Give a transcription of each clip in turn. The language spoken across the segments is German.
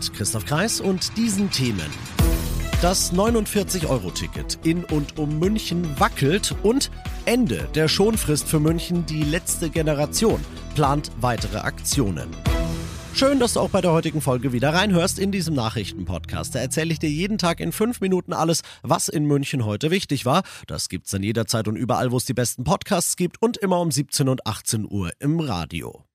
Mit Christoph Kreis und diesen Themen. Das 49-Euro-Ticket in und um München wackelt und Ende der Schonfrist für München, die letzte Generation, plant weitere Aktionen. Schön, dass du auch bei der heutigen Folge wieder reinhörst in diesem Nachrichtenpodcast. Da erzähle ich dir jeden Tag in fünf Minuten alles, was in München heute wichtig war. Das gibt's dann jederzeit und überall, wo es die besten Podcasts gibt und immer um 17 und 18 Uhr im Radio.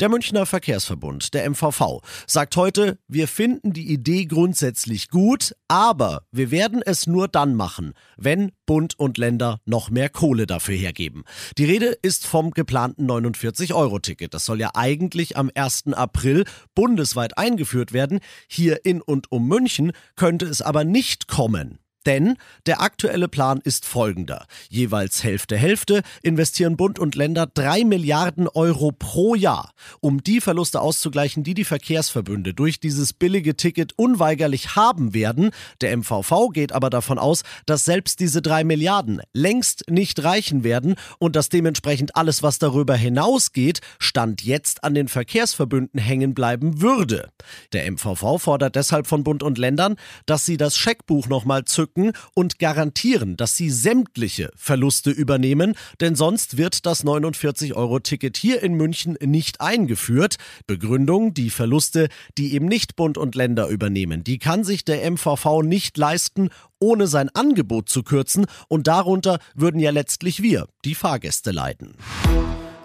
Der Münchner Verkehrsverbund, der MVV, sagt heute, wir finden die Idee grundsätzlich gut, aber wir werden es nur dann machen, wenn Bund und Länder noch mehr Kohle dafür hergeben. Die Rede ist vom geplanten 49-Euro-Ticket. Das soll ja eigentlich am 1. April bundesweit eingeführt werden. Hier in und um München könnte es aber nicht kommen. Denn der aktuelle Plan ist folgender. Jeweils Hälfte Hälfte investieren Bund und Länder drei Milliarden Euro pro Jahr, um die Verluste auszugleichen, die die Verkehrsverbünde durch dieses billige Ticket unweigerlich haben werden. Der MVV geht aber davon aus, dass selbst diese drei Milliarden längst nicht reichen werden und dass dementsprechend alles, was darüber hinausgeht, Stand jetzt an den Verkehrsverbünden hängen bleiben würde. Der MVV fordert deshalb von Bund und Ländern, dass sie das Scheckbuch nochmal zücken drücken und garantieren, dass sie sämtliche Verluste übernehmen, denn sonst wird das 49-Euro-Ticket hier in München nicht eingeführt. Begründung, die Verluste, die eben nicht Bund und Länder übernehmen, die kann sich der MVV nicht leisten, ohne sein Angebot zu kürzen und darunter würden ja letztlich wir, die Fahrgäste, leiden.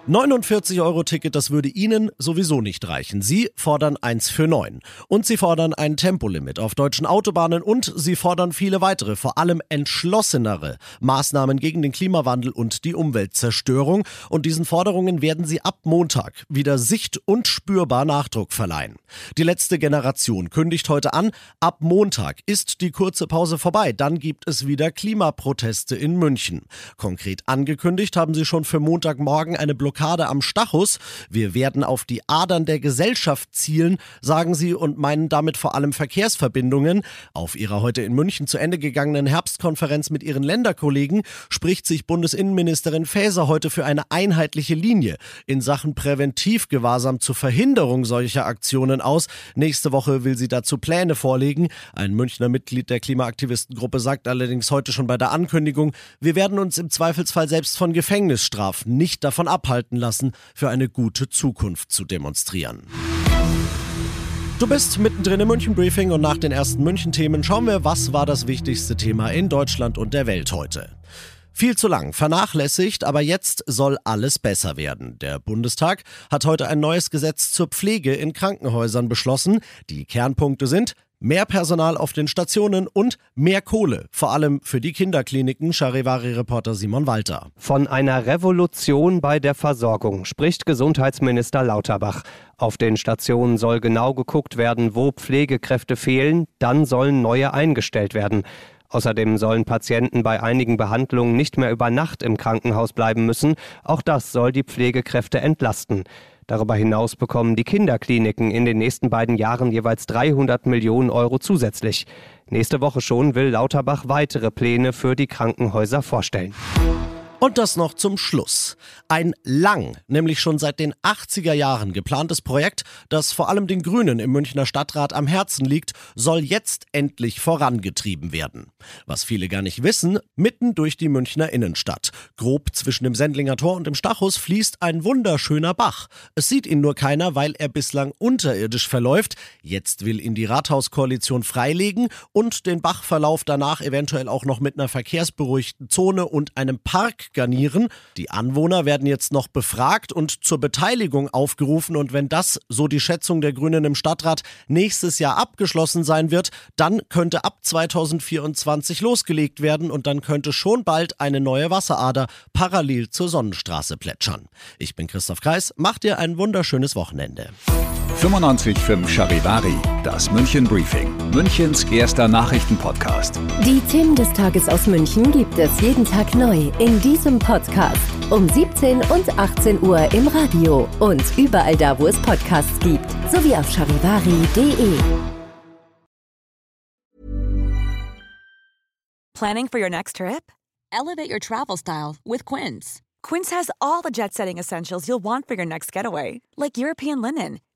49-Euro-Ticket, das würde Ihnen sowieso nicht reichen. Sie fordern eins für neun. Und Sie fordern ein Tempolimit auf deutschen Autobahnen und Sie fordern viele weitere, vor allem entschlossenere Maßnahmen gegen den Klimawandel und die Umweltzerstörung. Und diesen Forderungen werden Sie ab Montag wieder sicht- und spürbar Nachdruck verleihen. Die letzte Generation kündigt heute an, ab Montag ist die kurze Pause vorbei. Dann gibt es wieder Klimaproteste in München. Konkret angekündigt haben Sie schon für Montagmorgen eine Blockade Blockade am Stachus. Wir werden auf die Adern der Gesellschaft zielen, sagen sie und meinen damit vor allem Verkehrsverbindungen. Auf ihrer heute in München zu Ende gegangenen Herbstkonferenz mit ihren Länderkollegen spricht sich Bundesinnenministerin Faeser heute für eine einheitliche Linie in Sachen Präventivgewahrsam zur Verhinderung solcher Aktionen aus. Nächste Woche will sie dazu Pläne vorlegen. Ein Münchner Mitglied der Klimaaktivistengruppe sagt allerdings heute schon bei der Ankündigung, wir werden uns im Zweifelsfall selbst von Gefängnisstrafen nicht davon abhalten walten lassen, für eine gute Zukunft zu demonstrieren. Du bist mittendrin im München Briefing und nach den ersten München Themen schauen wir, was war das wichtigste Thema in Deutschland und der Welt heute. Viel zu lang, vernachlässigt, aber jetzt soll alles besser werden. Der Bundestag hat heute ein neues Gesetz zur Pflege in Krankenhäusern beschlossen. Die Kernpunkte sind Mehr Personal auf den Stationen und mehr Kohle, vor allem für die Kinderkliniken, Charivari-Reporter Simon Walter. Von einer Revolution bei der Versorgung spricht Gesundheitsminister Lauterbach. Auf den Stationen soll genau geguckt werden, wo Pflegekräfte fehlen, dann sollen neue eingestellt werden. Außerdem sollen Patienten bei einigen Behandlungen nicht mehr über Nacht im Krankenhaus bleiben müssen. Auch das soll die Pflegekräfte entlasten. Darüber hinaus bekommen die Kinderkliniken in den nächsten beiden Jahren jeweils 300 Millionen Euro zusätzlich. Nächste Woche schon will Lauterbach weitere Pläne für die Krankenhäuser vorstellen. Und das noch zum Schluss. Ein lang, nämlich schon seit den 80er Jahren geplantes Projekt, das vor allem den Grünen im Münchner Stadtrat am Herzen liegt, soll jetzt endlich vorangetrieben werden. Was viele gar nicht wissen, mitten durch die Münchner Innenstadt. Grob zwischen dem Sendlinger Tor und dem Stachus fließt ein wunderschöner Bach. Es sieht ihn nur keiner, weil er bislang unterirdisch verläuft. Jetzt will ihn die Rathauskoalition freilegen und den Bachverlauf danach eventuell auch noch mit einer verkehrsberuhigten Zone und einem Park Garnieren. Die Anwohner werden jetzt noch befragt und zur Beteiligung aufgerufen. Und wenn das, so die Schätzung der Grünen im Stadtrat, nächstes Jahr abgeschlossen sein wird, dann könnte ab 2024 losgelegt werden und dann könnte schon bald eine neue Wasserader parallel zur Sonnenstraße plätschern. Ich bin Christoph Kreis, macht dir ein wunderschönes Wochenende. 95.5 Charivari, das München Briefing, Münchens erster Nachrichtenpodcast. Die Themen des Tages aus München gibt es jeden Tag neu in diesem Podcast. Um 17 und 18 Uhr im Radio und überall da, wo es Podcasts gibt, sowie auf charivari.de. Planning for your next trip? Elevate your travel style with Quince. Quince has all the jet setting essentials you'll want for your next getaway, like European linen